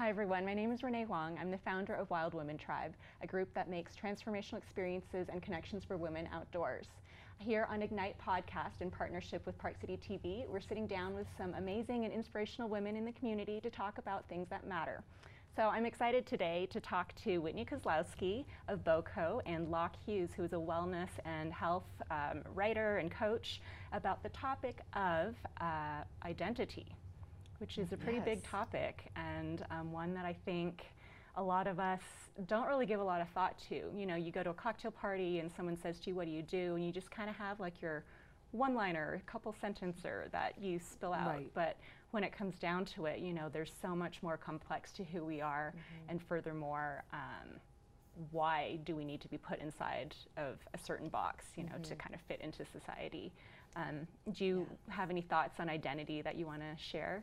Hi everyone, my name is Renee Huang. I'm the founder of Wild Women Tribe, a group that makes transformational experiences and connections for women outdoors. Here on Ignite Podcast, in partnership with Park City TV, we're sitting down with some amazing and inspirational women in the community to talk about things that matter. So I'm excited today to talk to Whitney Kozlowski of BOCO and Locke Hughes, who is a wellness and health um, writer and coach, about the topic of uh, identity which is a pretty yes. big topic and um, one that I think a lot of us don't really give a lot of thought to. You know, you go to a cocktail party and someone says to you, What do you do? And you just kind of have like your one liner, a couple sentencer that you spill out. Right. But when it comes down to it, you know, there's so much more complex to who we are. Mm-hmm. And furthermore, um, why do we need to be put inside of a certain box, you know, mm-hmm. to kind of fit into society? Um, do you yeah. have any thoughts on identity that you want to share?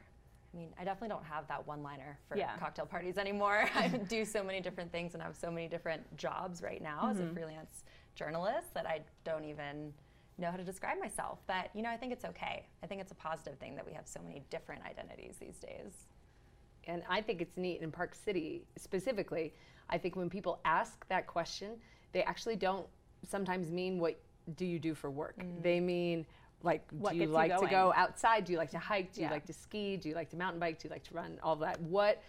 I mean, I definitely don't have that one liner for yeah. cocktail parties anymore. I do so many different things and have so many different jobs right now mm-hmm. as a mm-hmm. freelance journalist that I don't even know how to describe myself. But, you know, I think it's okay. I think it's a positive thing that we have so many different identities these days. And I think it's neat in Park City specifically. I think when people ask that question, they actually don't sometimes mean what do you do for work? Mm-hmm. They mean like what do you like you to go outside? Do you like to hike? Do yeah. you like to ski? Do you like to mountain bike? Do you like to run? All that. What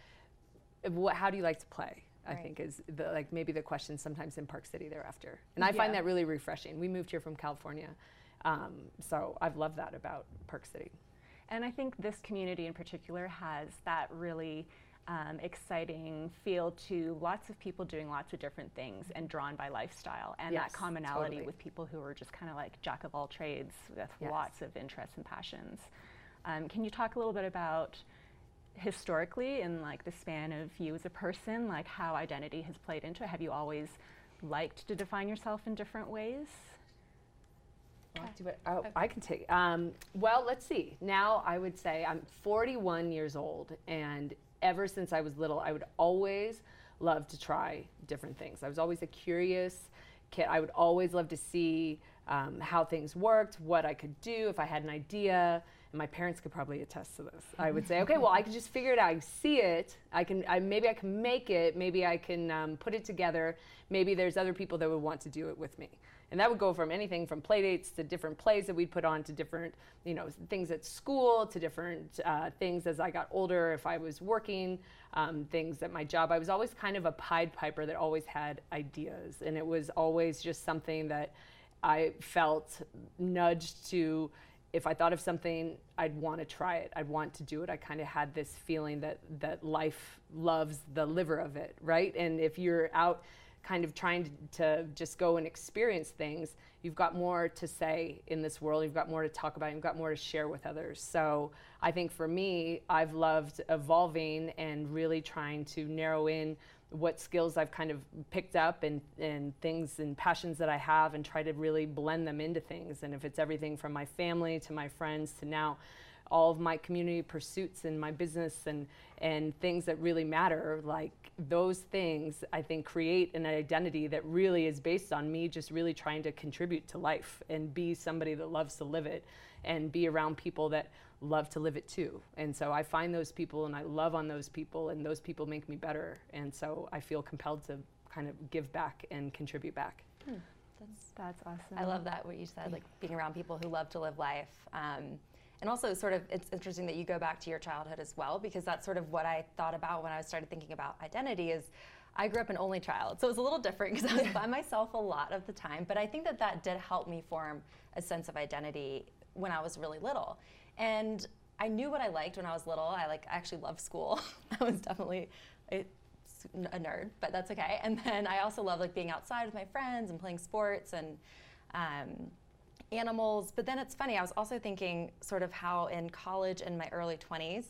what how do you like to play I think is the like maybe the question sometimes in Park City thereafter, and I yeah. find that really refreshing. We moved here from California, um, so I've loved that about Park City. And I think this community in particular has that really um, exciting feel to lots of people doing lots of different things and drawn by lifestyle and yes, that commonality totally. with people who are just kind of like jack of all trades with yes. lots of interests and passions. Um, can you talk a little bit about historically in like the span of you as a person, like how identity has played into it? Have you always liked to define yourself in different ways? Oh, I can take. Um, well, let's see. Now I would say I'm 41 years old, and ever since I was little, I would always love to try different things. I was always a curious kid. I would always love to see um, how things worked, what I could do if I had an idea. And my parents could probably attest to this. I would say, okay, well, I can just figure it out. I see it. I can. I, maybe I can make it. Maybe I can um, put it together. Maybe there's other people that would want to do it with me. And that would go from anything from play dates to different plays that we'd put on to different, you know, things at school to different uh, things as I got older. If I was working, um, things at my job, I was always kind of a Pied Piper that always had ideas, and it was always just something that I felt nudged to if I thought of something, I'd want to try it. I'd want to do it. I kind of had this feeling that that life loves the liver of it, right? And if you're out kind of trying to, to, just go and experience things, you've got more to say in this world. You've got more to talk about. You've got more to share with others. So I think for me, I've loved evolving and really trying to narrow in what skills I've kind of picked up and, and things and passions that I have and try to really blend them into things. And if it's everything from my family to my friends to now all of my community pursuits and my business and and things that really matter like those things i think create an identity that really is based on me just really trying to contribute to life and be somebody that loves to live it and be around people that love to live it too and so i find those people and i love on those people and those people make me better and so i feel compelled to kind of give back and contribute back hmm. That's, that's awesome. I love that what you said, like being around people who love to live life. Um, and also, sort of, it's interesting that you go back to your childhood as well, because that's sort of what I thought about when I started thinking about identity. Is I grew up an only child, so it was a little different because I was by myself a lot of the time. But I think that that did help me form a sense of identity when I was really little, and I knew what I liked when I was little. I like I actually loved school. I was definitely a, a nerd, but that's okay. And then I also love like being outside with my friends and playing sports and. Um, animals. But then it's funny, I was also thinking sort of how in college in my early 20s,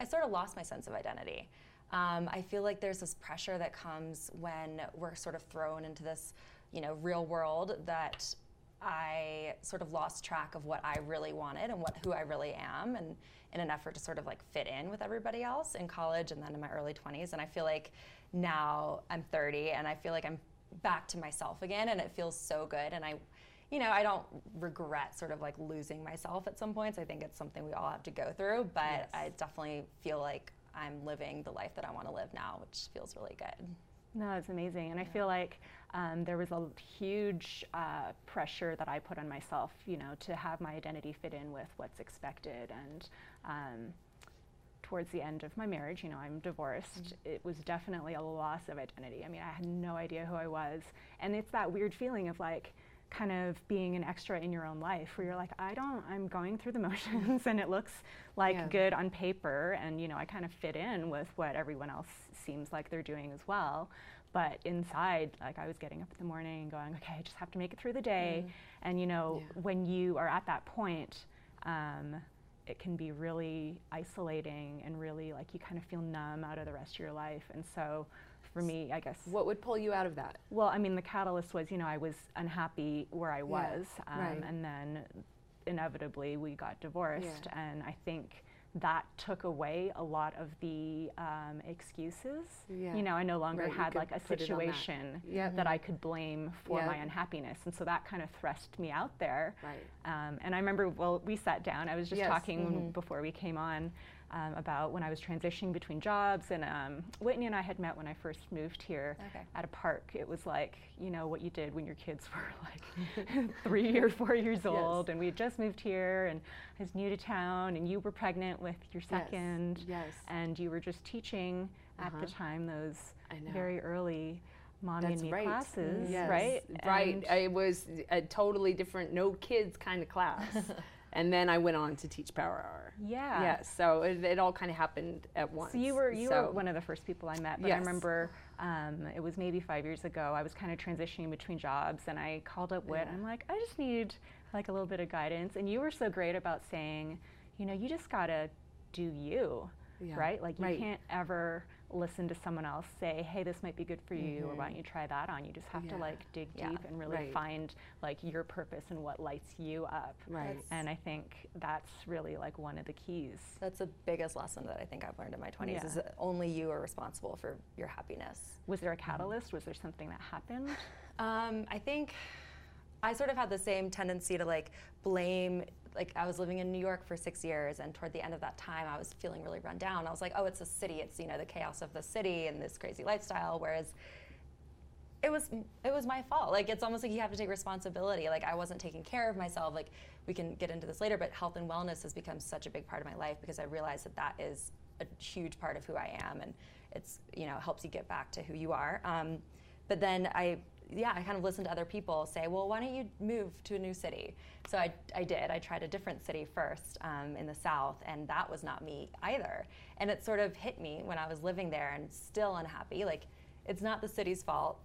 I sort of lost my sense of identity. Um, I feel like there's this pressure that comes when we're sort of thrown into this, you know, real world that I sort of lost track of what I really wanted and what who I really am, and in an effort to sort of like fit in with everybody else in college and then in my early 20s. And I feel like now I'm 30 and I feel like I'm back to myself again, and it feels so good. And I, you know, I don't regret sort of like losing myself at some points. I think it's something we all have to go through, but Yes. I definitely feel like I'm living the life that I want to live now, which feels really good. No, it's amazing. And I feel like um, there was a huge uh, pressure that I put on myself, you know, to have my identity fit in with what's expected. And um, towards the end of my marriage, you know, I'm divorced, it was definitely a loss of identity. I mean, I had no idea who I was. And it's that weird feeling of like, kind of being an extra in your own life where you're like i don't i'm going through the motions and it looks like Yeah. good on paper and you know i kind of fit in with what everyone else seems like they're doing as well but inside like i was getting up in the morning and going okay i just have to make it through the day and you know Yeah. when you are at that point um, it can be really isolating and really like you kind of feel numb out of the rest of your life and so for me i guess What would pull you out of that? well, I mean, the catalyst was, you know, I was unhappy where I was, um, right. and then inevitably we got divorced, and I think that took away a lot of the um, excuses. Yeah. You know, I no longer Right, had like a put that. situation Yep. that I could blame for Yep. my unhappiness, and so that kind of thrust me out there. Right. Um, and I remember, well, we sat down. I was just Yes. talking Mm-hmm. before we came on um, about when I was transitioning between jobs. And um, Whitney and I had met when I first moved here Okay. at a park. It was like, you know, what you did when your kids were like three or four years old. And we had just moved here, and I was new to town, and you were pregnant with your second. Yes. And you were just teaching at the Uh-huh. time those very early mommy That's and me right. classes, Yes. right? Right. And- It was a totally different, no kids kind of class. and then I went on to teach Power Hour. yeah. Yes. So it, it all kind of happened at once. So you were you So- were one of the first people I met, but I remember um, it was maybe five years ago. I was kind of transitioning between jobs, and I called up Wit. Yeah. I'm like, I just need like a little bit of guidance, and you were so great about saying, you know, you just gotta do you, Yeah. right? Like you Right. can't ever listen to someone else say, hey, this might be good for you, or why don't you try that on? You just have to Mm-hmm. Like dig Yeah. deep and really Right. find like your purpose and what lights you up. Right. And I think that's really like one of the keys. That's the biggest lesson that I think I've learned in my 20s Yeah. is that only you are responsible for your happiness. Was there a catalyst? Was there something that happened? Um, I think I sort of had the same tendency to like blame. Like I was living in New York for six years, and toward the end of that time, I was feeling really run down. I was like, "Oh, it's a city. It's you know the chaos of the city and this crazy lifestyle." Whereas it was it was my fault. Like it's almost like you have to take responsibility. Like I wasn't taking care of myself. Like we can get into this later, but health and wellness has become such a big part of my life because I realized that that is a huge part of who I am, and it's you know helps you get back to who you are. Um, but then I yeah I kind of listened to other people say, well, why don't you move to a new city? So I I did. I tried a different city first um, in the south, and that was not me either. And it sort of hit me when I was living there and still unhappy. Like it's not the city's fault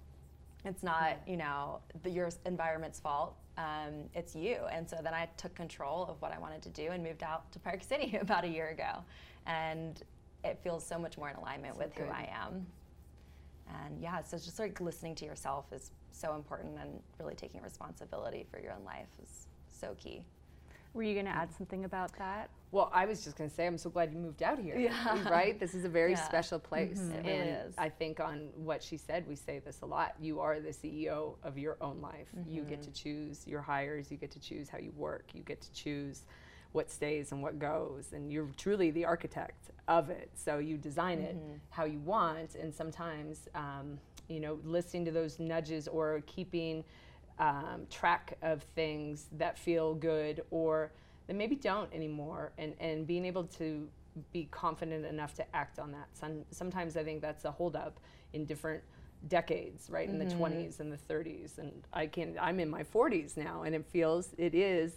it's not, you know, the, your environment's fault. Um, it's you. And so then I took control of what I wanted to do and moved out to Park City about a year ago. And it feels so much more in alignment So with who. I am. And yeah, so just like listening to yourself is so important and really taking responsibility for your own life is so key. Were you going to add mm. something about that? Well, I was just going to say, I'm so glad you moved out here. Yeah. Right? This is a very Yeah. special mm-hmm. place. It really and is. I think on what she said, we say this a lot. You are the CEO of your own life. You get to mm-hmm. choose your hires, you get to choose how you work, you get to choose what stays and what goes. And you're truly the architect of it. So you design it mm-hmm. how you want. And sometimes, um, you know, listening to those nudges or keeping um, track of things that feel good or that maybe don't anymore and, and being able to be confident enough to act on that. Some, sometimes I think that's a holdup in different decades, right? In the 20s and the 30s. And I can I'm in my 40s now and it feels it is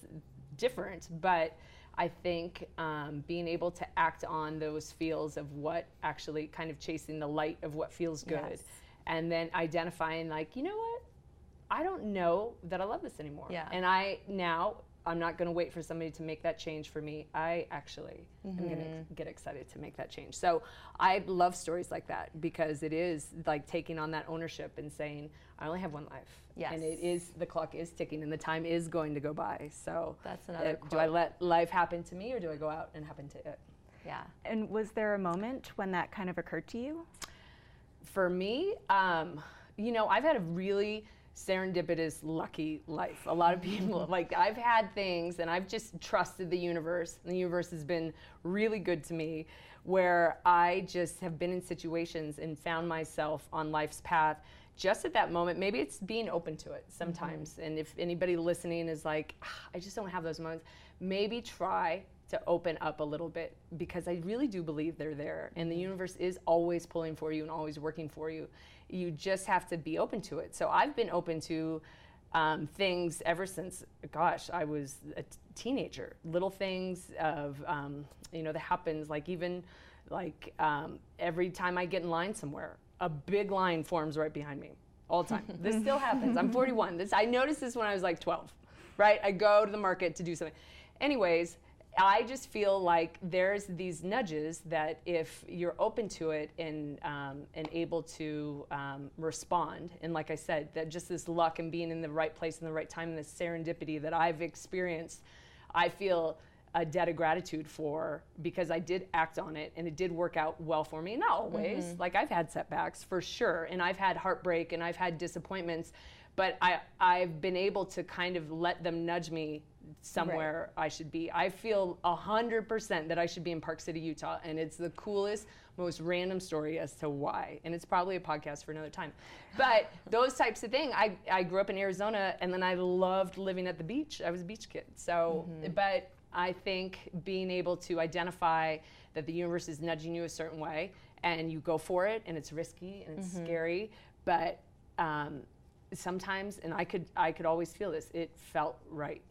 different, but I think um, being able to act on those feels of what actually kind of chasing the light of what feels good Yes. And then identifying like, you know what? I don't know that I love this anymore. Yeah. And I now I'm not going to wait for somebody to make that change for me. I actually am going to get excited to make that change. So I love stories like that because it is like taking on that ownership and saying, I only have one life. Yes. And it is, the clock is ticking and the time is going to go by. So That's another uh, do I let life happen to me or do I go out and happen to it? Yeah. And was there a moment when that kind of occurred to you? For me, um, you know, I've had a really serendipitous, lucky life. A lot of people, like, I've had things and I've just trusted the universe, and the universe has been really good to me where I just have been in situations and found myself on life's path just at that moment. Maybe it's being open to it sometimes. And if anybody listening is like, "Ah, I just don't have those moments, maybe try to open up a little bit because I really do believe they're there and the universe is always pulling for you and always working for you. You just have to be open to it. So I've been open to um, things ever since, gosh, I was a t- teenager. Little things of, um, you know, that happens like even like um, every time I get in line somewhere, a big line forms right behind me all the time. this still happens. I'm 41. This I noticed this when I was like 12, right? I go to the market to do something. Anyways, I just feel like there's these nudges that if you're open to it and um, and able to um, respond, and like I said, that just this luck and being in the right place in the right time, and this serendipity that I've experienced, I feel a debt of gratitude for because I did act on it and it did work out well for me. Not always, like I've had setbacks for sure, and I've had heartbreak and I've had disappointments, but I I've been able to kind of let them nudge me somewhere I should be. I feel hundred percent that I should be in Park City, Utah, and it's the coolest, most random story as to why. And it's probably a podcast for another time. But those types of things. I I grew up in Arizona, and then I loved living at the beach. I was a beach kid. So, but I think being able to identify that the universe is nudging you a certain way, and you go for it, and it's risky and it's scary, but um, sometimes, and I could I could always feel this. It felt right.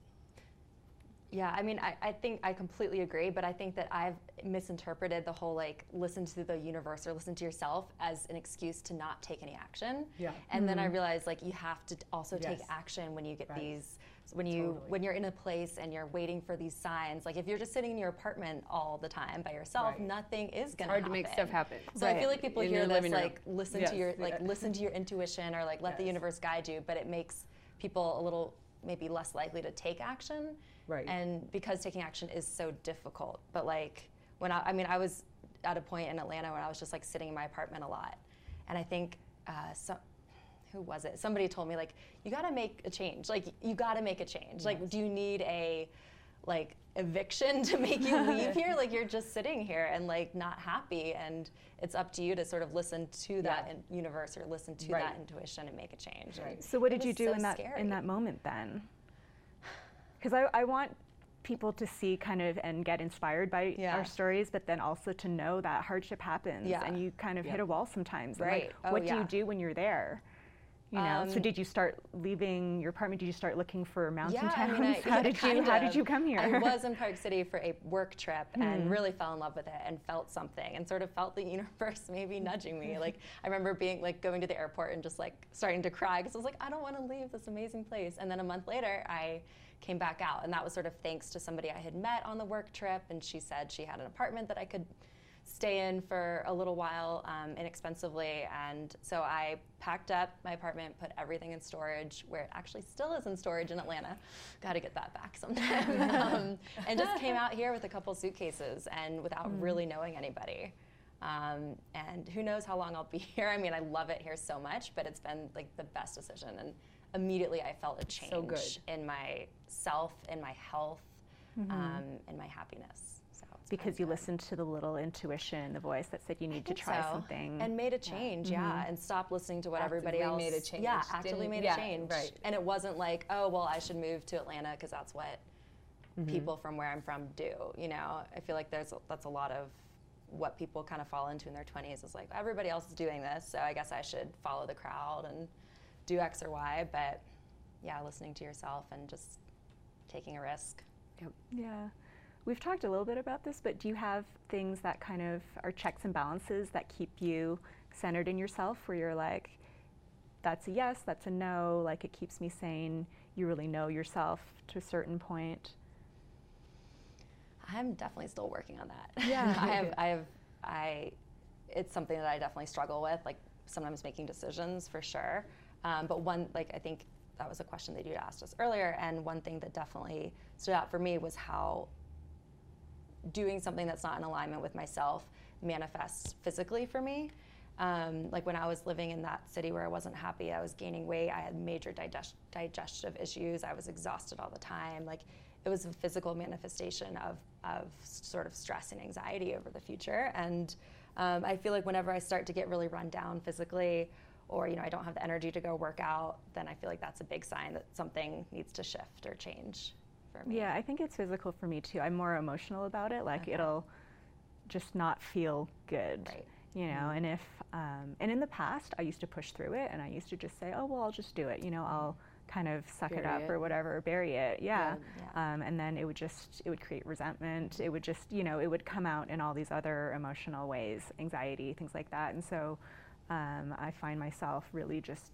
Yeah, I mean, I, I think I completely agree, but I think that I've misinterpreted the whole like listen to the universe or listen to yourself as an excuse to not take any action. Yeah. And then I mm-hmm. realized like you have to also take action when you get Right. these when you Totally. when you're in a place and you're waiting for these signs. Like if you're just sitting in your apartment all the time by yourself, Right. nothing is gonna hard happen. to make stuff happen. So I feel like people In hear this room. like listen Yes. to your like Yeah. listen to your intuition or like let the universe guide you, but it makes people a little maybe less likely to take action. Right. And because taking action is so difficult, but like when I, I mean, I was at a point in Atlanta when I was just like sitting in my apartment a lot, and I think uh, so. Who was it? Somebody told me like you got to make a change. Like you got to make a change. Like do you need a like eviction to make you leave here? Like you're just sitting here and like not happy, and it's up to you to sort of listen to that Yeah. in- universe or listen to Right. that intuition and make a change. Right. So what did you do so in that scary. in that moment then? Because I, I want people to see kind of and get inspired by Yeah. our stories, but then also to know that hardship happens Yeah. and you kind of hit a wall sometimes. Right. Like, Oh, what do you do when you're there? You know. so Um, did you start leaving your apartment? Did you start looking for mountain yeah, towns? I mean, I, how did you kind How of. did you come here? I was in Park City for a work trip and really fell in love with it and felt something and sort of felt the universe maybe nudging me. Like I remember being like going to the airport and just like starting to cry because I was like, I don't want to leave this amazing place. And then a month later, I came back out, and that was sort of thanks to somebody I had met on the work trip, and she said she had an apartment that I could stay in for a little while um, inexpensively. And so I packed up my apartment, put everything in storage, where it actually still is in storage in Atlanta. Got to get that back sometime. um, and just came out here with a couple suitcases and without really knowing anybody. Um, and who knows how long I'll be here. I mean, I love it here so much, but it's been like the best decision. And immediately I felt a change So in myself, in my health, um, in my happiness. So because you good. listened to the little intuition, the voice that said you need to try so. something. and made a change yeah, and stop listening to what everybody Actively else made a change. yeah actively Didn't- made yeah, a change right. and it wasn't like oh well i should move to atlanta because that's what Mm-hmm. people from where i'm from do you know i feel like there's that's a lot of what people kind of fall into in their 20s is like everybody else is doing this so i guess i should follow the crowd and do x or y but yeah listening to yourself and just taking a risk Yeah. We've talked a little bit about this, but do you have things that kind of are checks and balances that keep you centered in yourself where you're like, that's a yes, that's a no, like it keeps me sane, you really know yourself to a certain point? I'm definitely still working on that. Yeah. I have, I have, I, it's something that I definitely struggle with, like sometimes making decisions for sure. Um, but one, like, I think that was a question that you asked us earlier. And one thing that definitely stood out for me was how doing something that's not in alignment with myself manifests physically for me. Um, like when I was living in that city where I wasn't happy, I was gaining weight. I had major digest- digestive issues. I was exhausted all the time. Like it was a physical manifestation of, of sort of stress and anxiety over the future. And um, I feel like whenever I start to get really run down physically, or you know I don't have the energy to go work out, then I feel like that's a big sign that something needs to shift or change for me. Yeah, I think it's physical for me too. I'm more emotional about it. Like Okay. it'll just not feel good. Right. You know, and if um, and in the past I used to push through it and I used to just say, oh well, I'll just do it. You know, I'll kind of suck it up it. or whatever, bury it. Yeah. Yeah. Um, and then it would just it would create resentment. It would just you know it would come out in all these other emotional ways, anxiety, things like that. And so um, I find myself really just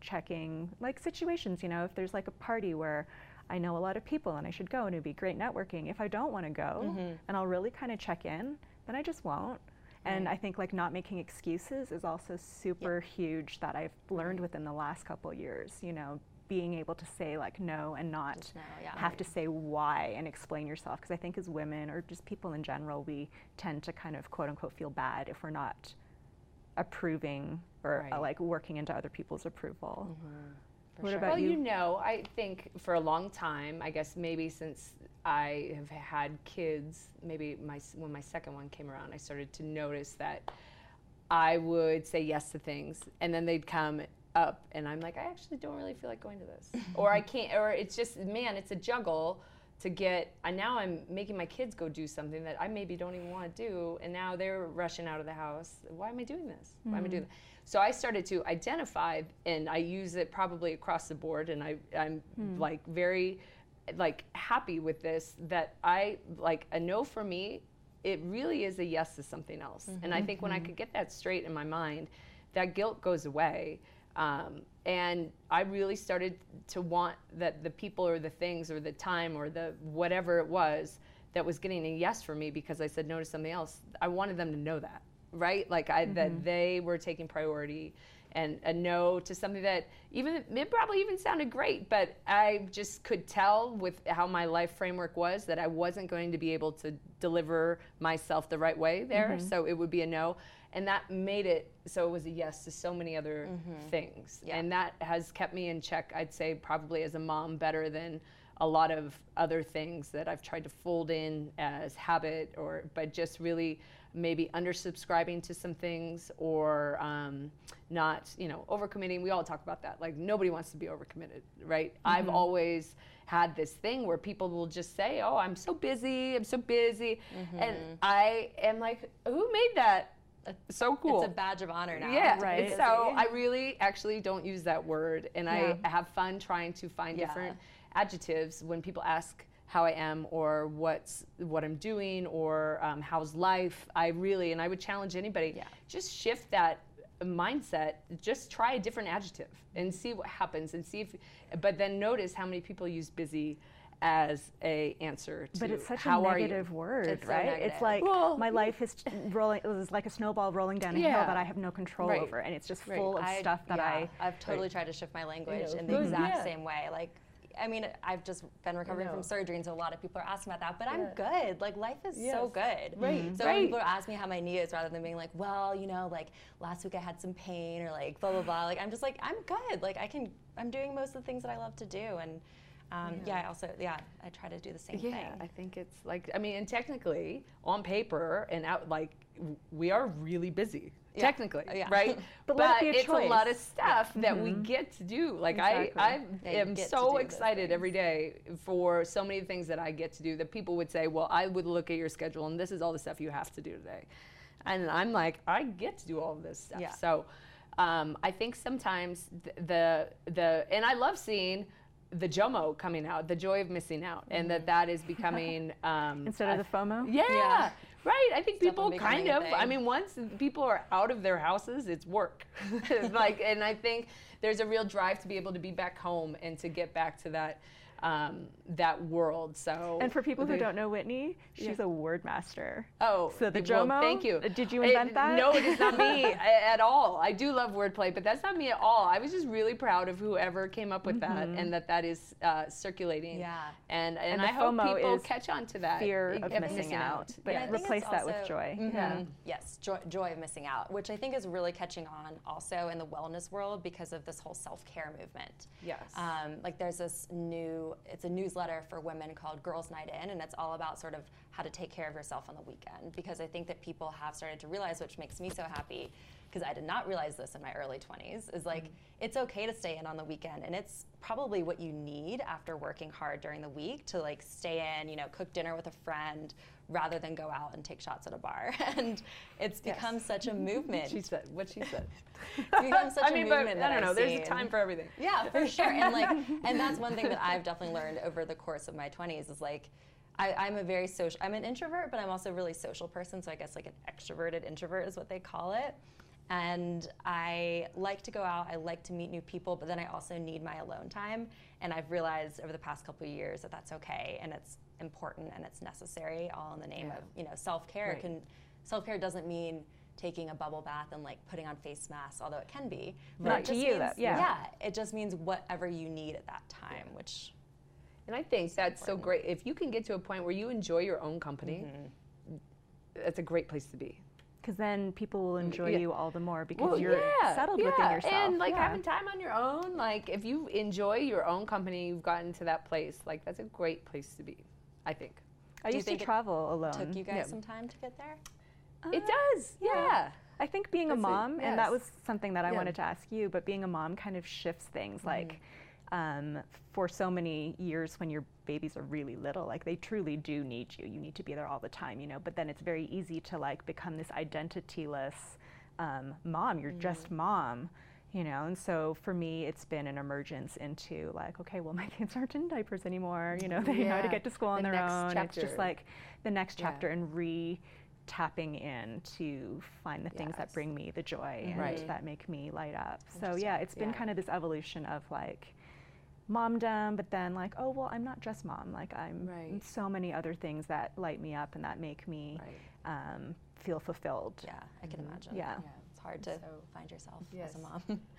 checking like situations you know if there's like a party where i know a lot of people and i should go and it'd be great networking if i don't want to go Mm-hmm. and i'll really kind of check in then i just won't and Right. i think like not making excuses is also super huge that i've learned within the last couple years you know being able to say like no and not no, yeah. have to say why and explain yourself because i think as women or just people in general we tend to kind of quote unquote feel bad if we're not approving or uh, like working into other people's approval. For What sure. about Well, you you? know, I think for a long time, I guess maybe since I have had kids, maybe my when my second one came around, I started to notice that I would say yes to things, and then they'd come up, and I'm like, I actually don't really feel like going to this, or I can't, or it's just, man, it's a juggle to get. And now I'm making my kids go do something that I maybe don't even want to do, and now they're rushing out of the house. Why am I doing this? Why am I doing hmm. that? So I started to identify, and I use it probably across the board, and I, I'm hmm. like very like happy with this that I like a no for me it really is a yes to something else and I mm-hmm. think when I mm-hmm. could get that straight in my mind that guilt goes away um, and I really started to want that the people or the things or the time or the whatever it was that was getting a yes for me because I said no to something else I wanted them to know that right like I that they were taking priority and a no to something that even it probably even sounded great, but I just could tell with how my life framework was that I wasn't going to be able to deliver myself the right way there. So it would be a no. And that made it so it was a yes to so many other mm-hmm. things. Yeah. And that has kept me in check, I'd say, probably as a mom better than a lot of other things that I've tried to fold in as habit or but just really maybe undersubscribing to some things or um, not you know overcommitting. We all talk about that. Like nobody wants to be overcommitted right? I've mm-hmm. always had this thing where people will just say oh i'm so busy i'm so busy. Mm-hmm. And i am like who made that so cool It's a badge of honor now. yeah, Right. so I really actually don't use that word, and Yeah. I have fun trying to find Yeah. different adjectives when people ask how I am or what's what I'm doing or um, how's life. I really and I would challenge anybody Yeah. just shift that mindset. Just try a different adjective and see what happens, and see if. But then notice how many people use busy as a answer to But it's such how a negative word, It's so right? negative. It's like Well, my life is rolling. It was like a snowball rolling down a Yeah. hill that I have no control Right. over, and it's just Right. full of I- stuff that yeah, I. I've totally tried to shift my language know, in the exact yeah. same way. Like, I mean, I've just been recovering from surgery, and so a lot of people are asking about that. But I'm good. Like, life is so good. Right, mm-hmm. So when right. people ask me how my knee is, rather than being like, well, you know, like last week I had some pain, or like blah blah blah. Like, I'm just like, I'm good. Like, I can. I'm doing most of the things that I love to do, and um, yeah. I also yeah, I try to do the same Yeah, thing. I think it's like I mean, and technically on paper and out like we are really busy. Yeah. Technically, Uh, yeah. right? But let it be a it's a lot of choice. stuff that we get to do. Like Exactly. I, I Yeah, am so excited every day for so many things that I get to do. That people would say, "Well, I would look at your schedule, and this is all the stuff you have to do today," and I'm like, I get to do all of this stuff. Yeah. So um, I think sometimes th- the the and I love seeing the JOMO coming out, the joy of missing out, and that that is becoming um, Instead of the FOMO? yeah, Yeah. Right. I think people kind of. I mean, once people are out of their houses, it's work. like, and I think there's a real drive to be able to be back home and to get back to that um, that world. So. And for people who don't know Whitney, she's Yeah. a word master. Oh, So the well, Jomo, thank you. uh, did you It- invent that? No, it is not me at all. I do love wordplay, but that's not me at all. I was just really proud of whoever came up with that and that that is uh, circulating. Yeah. And and, And the I hope people is catch on to that. fear of of missing out, but And I think replace it's that with also- joy. Mhm. Yeah. Yes, joy, joy of missing out, which I think is really catching on also in the wellness world because of this whole self-care movement. Yes. Um, like there's this new, it's a newsletter for women called Girls Night In, and it's all about sort of how to take care of yourself on the weekend. Because I think that people have started to realize, which makes me so happy, because I did not realize this in my early 20s, is like mm-hmm. it's okay to stay in on the weekend, and it's probably what you need after working hard during the week to like stay in, you know, cook dinner with a friend rather than go out and take shots at a bar. and it's Yes. become such a movement. she said what she said. It's become such I a mean, but movement I don't know. I've There's a time for everything. Yeah, for sure. And like, and that's one thing that I've definitely learned over the course of my 20s is like, I, I'm a very social. I'm an introvert, but I'm also a really social person. So I guess like an extroverted introvert is what they call it. And I like to go out. I like to meet new people, but then I also need my alone time. And I've realized over the past couple of years that that's okay and it's important and it's necessary, all in the name Yeah. of you know self care. Right. Can self care doesn't mean taking a bubble bath and like putting on face masks, although it can be. Not But it to just you, means- that- yeah. yeah, it just means whatever you need at that time, which And I think that's so great. If you can get to a point where you enjoy your own company, Mm-hmm. that's a great place to be. Because then people will enjoy yeah. you all the more because Well, you're yeah, settled within yeah. yourself. And like Yeah. having time on your own, like if you enjoy your own company, you've gotten to that place. Like that's a great place to be, I think. I Do used to it travel alone. took you guys yeah. some time to get there. it Uh, does, yeah. yeah. I think being That's a it, mom, and that was something that I wanted to ask you, but being a mom kind of shifts things. Like, um, for so many years when your babies are really little, like they truly do need you. You need to be there all the time, you know. But then it's very easy to like become this identityless um, mom. You're just mom. You know, and so for me, it's been an emergence into like, okay, well, my kids aren't in diapers anymore. You know, they know how to get to school on the their own. It's just like the next Yeah. chapter and re tapping in to find the things that bring me the joy and Right. that make me light up. So yeah, it's been Yeah. kind of this evolution of like momdom, but then like, oh well, I'm not just mom. Like I'm Right. so many other things that light me up and that make me Right. um, feel fulfilled. Yeah, I can imagine. Yeah. Hard to So- find yourself Yes. as a mom.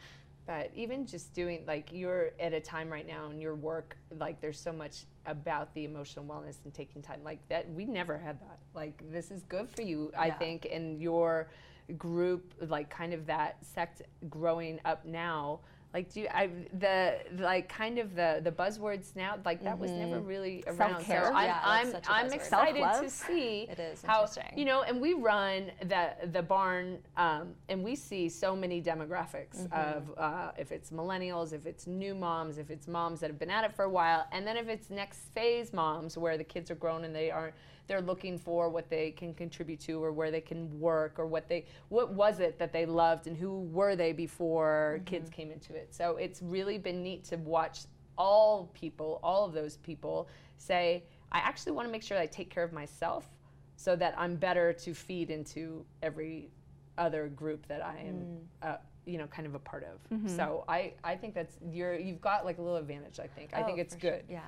But even just doing like you're at a time right now in your work, like there's so much about the emotional wellness and taking time like that. We never had that. Like this is good for you, I think, in your group, like kind of that sect growing up now. Like do you, I the like kind of the the buzzwords now like that was never really around. Self-care. So I'm Yeah, I'm, I'm excited to Self-love. see It is how you know, and we run the the barn, um, and we see so many demographics of uh, if it's millennials, if it's new moms, if it's moms that have been at it for a while, and then if it's next phase moms where the kids are grown and they aren't they're looking for what they can contribute to or where they can work or what they what was it that they loved and who were they before mm-hmm. kids came into it? So it's really been neat to watch all people all of those people say i actually want to make sure i take care of myself so that i'm better to feed into every other group that i am mm. uh, you know kind of a part of. Mm-hmm. So i i think that's you're you've got like a little advantage i think. I oh, think Oh, it's for sure. good. Yeah.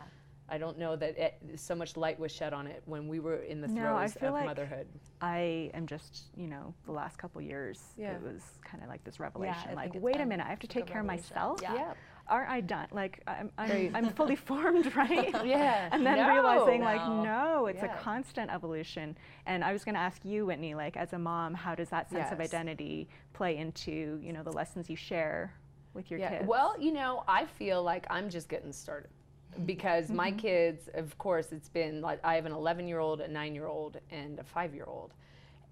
I don't know that it, so much light was shed on it when we were in the No, I throes feel of like motherhood. I am just, you know, the last couple years, Yeah. it was kind of like this revelation. I like, wait a minute, I have to take care of myself. Yeah. Aren't I done? Like, I'm, I'm, I'm fully formed, right? Yeah. And then No. realizing, like, No. no, it's Yeah. a constant evolution. And I was going to ask you, Whitney, like, as a mom, how does that sense of identity play into, you know, the lessons you share with your yeah. kids? Well, you know, I feel like I'm just getting started because my mm-hmm. kids, of course, it's been like I have an 11 year old, a nine year old, and a five year old.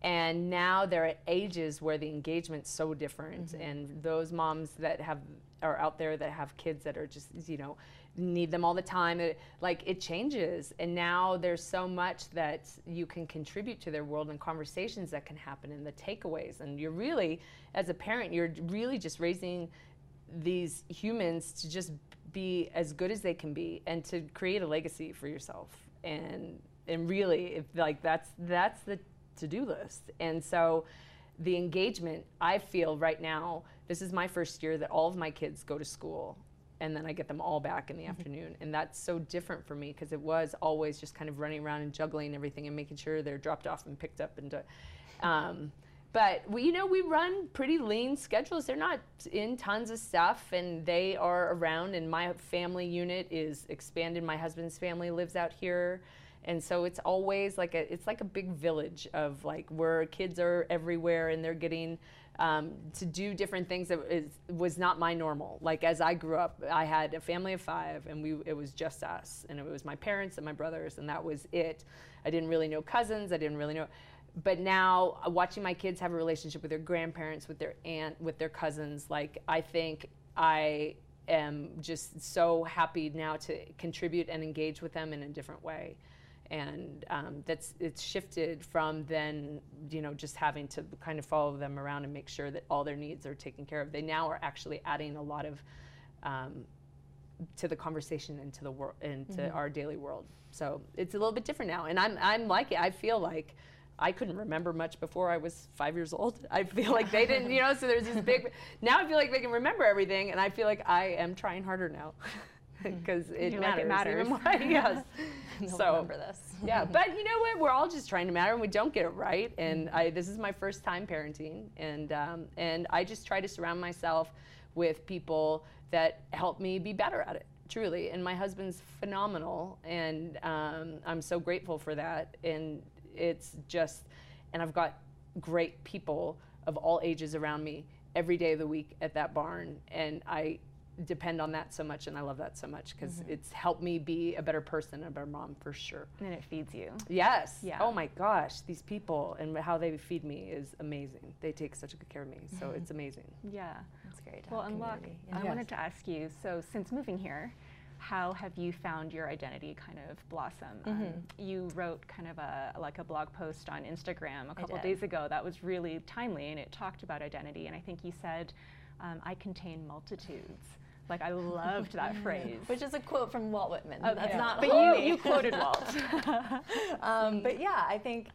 And now they're at ages where the engagement's so different, mm-hmm. and those moms that have are out there that have kids that are just you know need them all the time. It, like it changes, and now there's so much that you can contribute to their world and conversations that can happen and the takeaways. And you're really, as a parent, you're really just raising these humans to just be as good as they can be and to create a legacy for yourself and and really if like that's that's the to-do list. And so the engagement I feel right now, this is my first year that all of my kids go to school and then I get them all back in the mm-hmm. afternoon. And that's so different for me because it was always just kind of running around and juggling everything and making sure they're dropped off and picked up and um, but we, you know, we run pretty lean schedules. They're not in tons of stuff, and they are around. And my family unit is expanded. My husband's family lives out here, and so it's always like a it's like a big village of like where kids are everywhere, and they're getting um, to do different things that is, was not my normal. Like as I grew up, I had a family of five, and we it was just us, and it was my parents and my brothers, and that was it. I didn't really know cousins. I didn't really know. But now, uh, watching my kids have a relationship with their grandparents, with their aunt, with their cousins, like I think I am just so happy now to contribute and engage with them in a different way. And um, that's it's shifted from then you know just having to kind of follow them around and make sure that all their needs are taken care of. They now are actually adding a lot of um, to the conversation into the world into mm-hmm. our daily world. So it's a little bit different now and i'm i'm like it. I feel like I couldn't remember much before I was five years old. I feel like they didn't, you know, so there's this big, now I feel like they can remember everything, and I feel like I am trying harder now. because it, matters. Like it matters. yes. so remember this. yeah, but you know what? We're all just trying to matter, and we don't get it right. And I, this is my first time parenting, and um, and I just try to surround myself with people that help me be better at it. Truly, and my husband's phenomenal, and um, I'm so grateful for that. And it's just, and I've got great people of all ages around me every day of the week at that barn, and I depend on that so much and I love that so much because mm-hmm. it's helped me be a better person, a better mom for sure. And it feeds you. Yes. Yeah. Oh my gosh, these people and how they feed me is amazing. They take such good care of me, so mm-hmm. it's amazing. Yeah. That's great. Well, and yeah. I yes. wanted to ask you, so since moving here, how have you found your identity kind of blossom? Um, mm-hmm. Um, you wrote kind of a like a blog post on Instagram a couple days ago that was really timely, and it talked about identity. And I think you said, um, "I contain multitudes." Like I loved that phrase, which is a quote from Walt Whitman. Oh, That's yeah. not. But you you quoted Walt. um, but yeah, I think.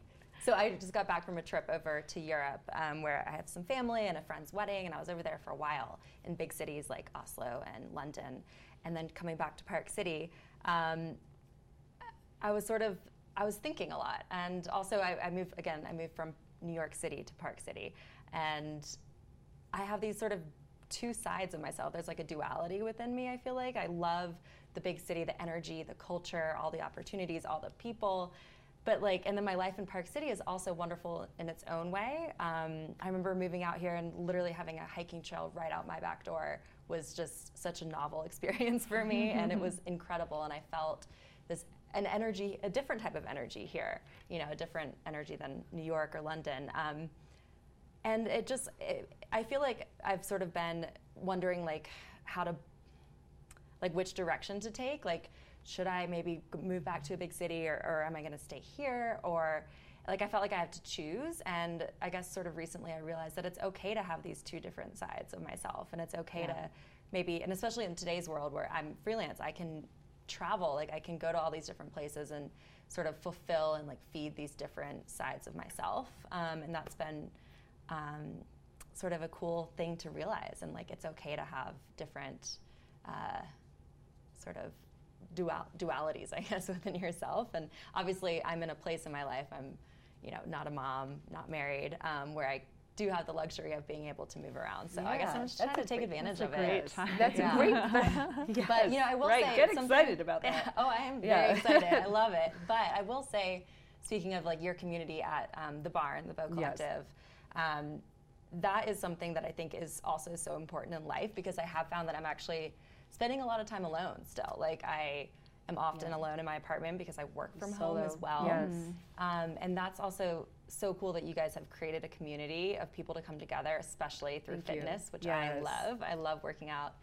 So I just got back from a trip over to Europe um, where I have some family and a friend's wedding, and I was over there for a while in big cities like Oslo and London, and then coming back to Park City, um, I was sort of I was thinking a lot, and also I, I moved again. I moved from New York City to Park City, and I have these sort of two sides of myself. There's like a duality within me, I feel like. I love the big city, the energy, the culture, all the opportunities, all the people. But like, and then my life in Park City is also wonderful in its own way. Um, I remember moving out here and literally having a hiking trail right out my back door was just such a novel experience for me, and it was incredible. And I felt this an energy, a different type of energy here, you know, a different energy than New York or London. Um, and it just it, i feel like i've sort of been wondering like how to like which direction to take like should i maybe move back to a big city or, or am i going to stay here or like i felt like i have to choose and i guess sort of recently i realized that it's okay to have these two different sides of myself and it's okay yeah. to maybe and especially in today's world where i'm freelance i can travel like i can go to all these different places and sort of fulfill and like feed these different sides of myself um, and that's been um, sort of a cool thing to realize. And like, it's okay to have different uh, sort of dual- dualities, I guess, within yourself. And obviously, I'm in a place in my life, I'm, you know, not a mom, not married, um, where I do have the luxury of being able to move around. So yeah, I guess I'm just trying to take great, advantage of it. Time. That's yeah. a great yes. But you know, I will right. say get excited about that. oh, I am very excited. I love it. But I will say, speaking of like your community at um, the barn, the Bow Collective. Yes um, that is something that I think is also so important in life because I have found that I'm actually spending a lot of time alone still. Like I am often yeah. alone in my apartment because I work from Solo. home as well. Yes. Um, and that's also so cool that you guys have created a community of people to come together, especially through Thank fitness, you. which yes. I love. I love working out.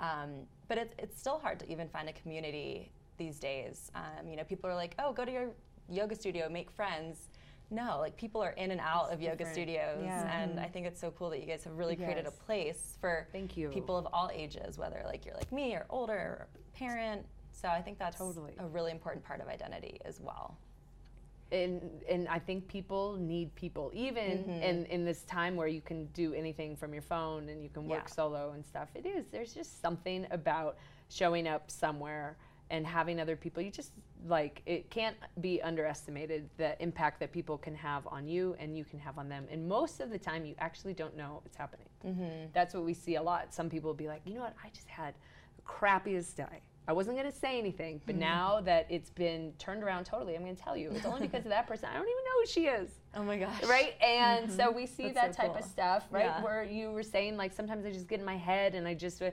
Um, but it's, it's still hard to even find a community these days. Um, you know, people are like, oh, go to your yoga studio, make friends no, like people are in and out it's of yoga studios, yeah. and I think it's so cool that you guys have really created yes. a place for Thank you. people of all ages, whether like you're like me or older or parent. So I think that's totally. a really important part of identity as well. and and I think people need people, even Mm-hmm. in in this time where you can do anything from your phone and you can work Yeah. solo and stuff. It is there's just something about showing up somewhere and having other people. You just like it can't be underestimated the impact that people can have on you and you can have on them. And most of the time, you actually don't know it's happening. Mm-hmm. That's what we see a lot. Some people will be like, you know what, I just had the crappiest day. I wasn't going to say anything, but now that it's been turned around totally, I'm going to tell you. It's only because of that person. I don't even know who she is. Oh my gosh. Right? And so we see That's that so type of stuff, right? Yeah. Where you were saying, like, sometimes I just get in my head and I just, uh,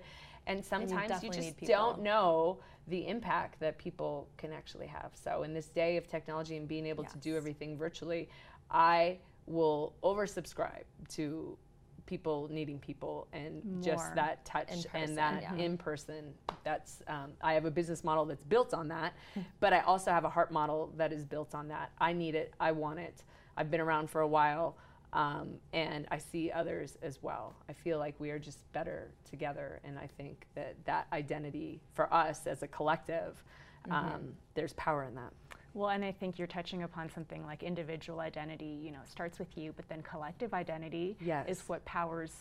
and sometimes you, definitely just don't know the impact that people can actually have. So in this day of technology and being able to do everything virtually, I will oversubscribe to people needing people and just that touch person, and that yeah. in person that's um, i have a business model that's built on that but i also have a heart model that is built on that. I need it. I want it. I've been around for a while um, and i see others as well. I feel like we are just better together and i think that that identity for us as a collective um, there's power in that Well, and I think you're touching upon something like individual identity, you know, it starts with you, but then collective identity Yes. is what powers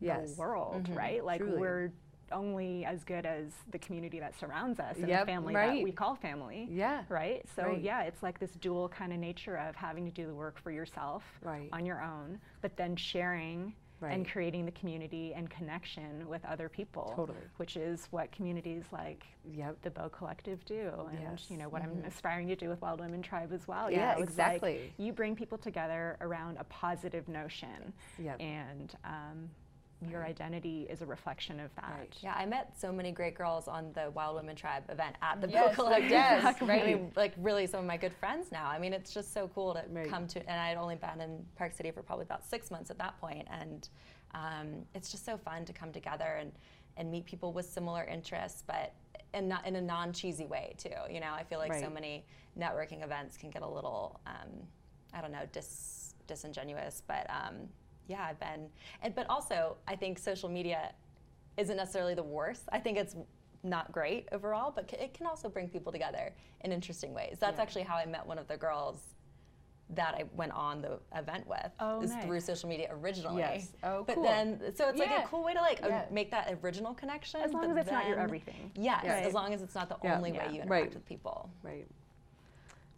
Yes. the world, mm-hmm. right? Like Truly. we're only as good as the community that surrounds us and Yep, the family right. that we call family. Yeah, Right? So right. yeah, it's like this dual kind of nature of having to do the work for yourself Right. on your own, but then sharing Right. and creating the community and connection with other people. Totally. Which is what communities like yep the Bo Collective do, and Yes. you know what I'm aspiring to do with Wild Women Tribe as well. Yeah, know, it's like exactly. you bring people together around a positive notion, Yep. and um, your identity is a reflection of that. Right. Yeah, I met so many great girls on the Wild Women Tribe event at the Yes, Bo Collective. yes, I mean, right. like really some of my good friends now. I mean, it's just so cool to Right. come to, and I had only been in Park City for probably about six months at that point, and um, it's just so fun to come together and and meet people with similar interests, but in not in a non cheesy way too. You know, I feel like so many networking events can get a little, um, I don't know, dis, disingenuous, but. Um, yeah, I've been, and but also I think social media isn't necessarily the worst. I think it's not great overall, but c- it can also bring people together in interesting ways. That's Yeah. actually how I met one of the girls that I went on the event with. Oh, is through social media originally. Yes. Oh, but cool. then so it's like a cool way to like uh, Yeah. make that original connection. As long as it's not your everything. Yes, Right. as long as it's not the Yeah. only Yeah. way you interact Right. with people. right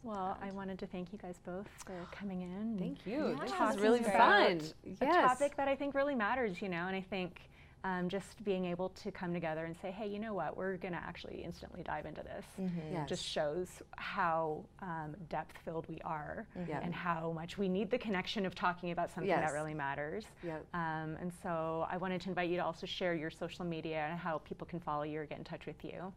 Well, I wanted to thank you guys both for coming in. thank you Yeah, this this was was really great. fun a topic that I think really matters, you know, and I think um, just being able to come together and say, hey, you know what, we're going to actually instantly dive into this. Yes. Just shows how um, depth filled we are Yeah. and how much we need the connection of talking about something Yes. that really matters. Yep. Um, and so I wanted to invite you to also share your social media and how people can follow you or get in touch with you.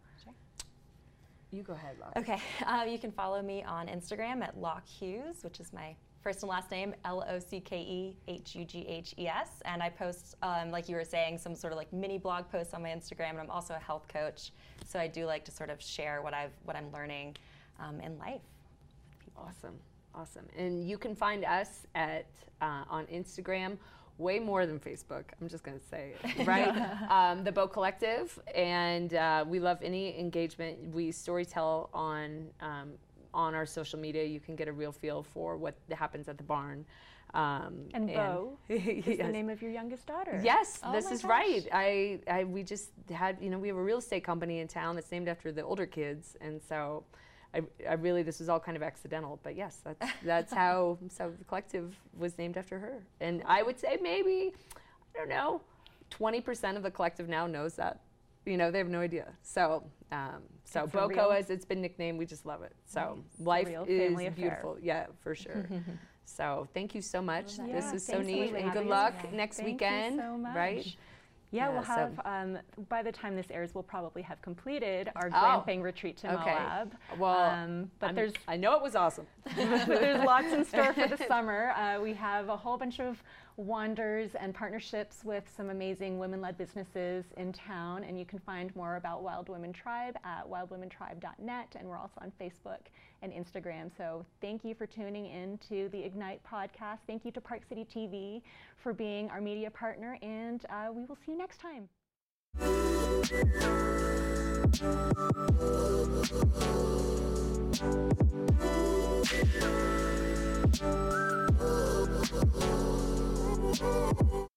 You go ahead Locke. Okay, uh, you can follow me on Instagram at Locke Hughes, which is my first and last name, L O C K E H U G H E S. And I post, um, like you were saying, some sort of like mini blog posts on my Instagram. And I'm also a health coach, so I do like to sort of share what I've what I'm learning um, in life. Awesome, awesome. And you can find us at uh, on Instagram way more than Facebook. I'm just gonna say, it, right? um, the Bo Collective, and uh, we love any engagement. We storytell on um, on our social media. You can get a real feel for what happens at the barn. Um, And Bo is the name of your youngest daughter. Yes, Oh this is gosh. right. I, I, we just had, you know, we have a real estate company in town that's named after the older kids, and so, I, I really, this was all kind of accidental. But yes, that's that's how so the collective was named after her, and I would say maybe, I don't know, twenty percent of the collective now knows that. You know, they have no idea. So, um, so It's Boco, real- as it's been nicknamed, we just love it. So Nice. life is family affair. beautiful. Yeah, for sure. so thank you so much. This is so neat, and good luck next Thank you weekend. so much. Right? Yeah, we'll Yeah, so- have, um, by the time this airs, we'll probably have completed our Oh, glamping retreat to okay. Moab. Well, um, but I'm- there's I know it was awesome. there's lots in store for the summer. Uh, we have a whole bunch of wanders and partnerships with some amazing women-led businesses in town, and you can find more about Wild Women Tribe at wildwomentribe.net, and we're also on Facebook and Instagram. So thank you for tuning in to the Ignite podcast. Thank you to Park City TV for being our media partner, and uh, we will see you next time.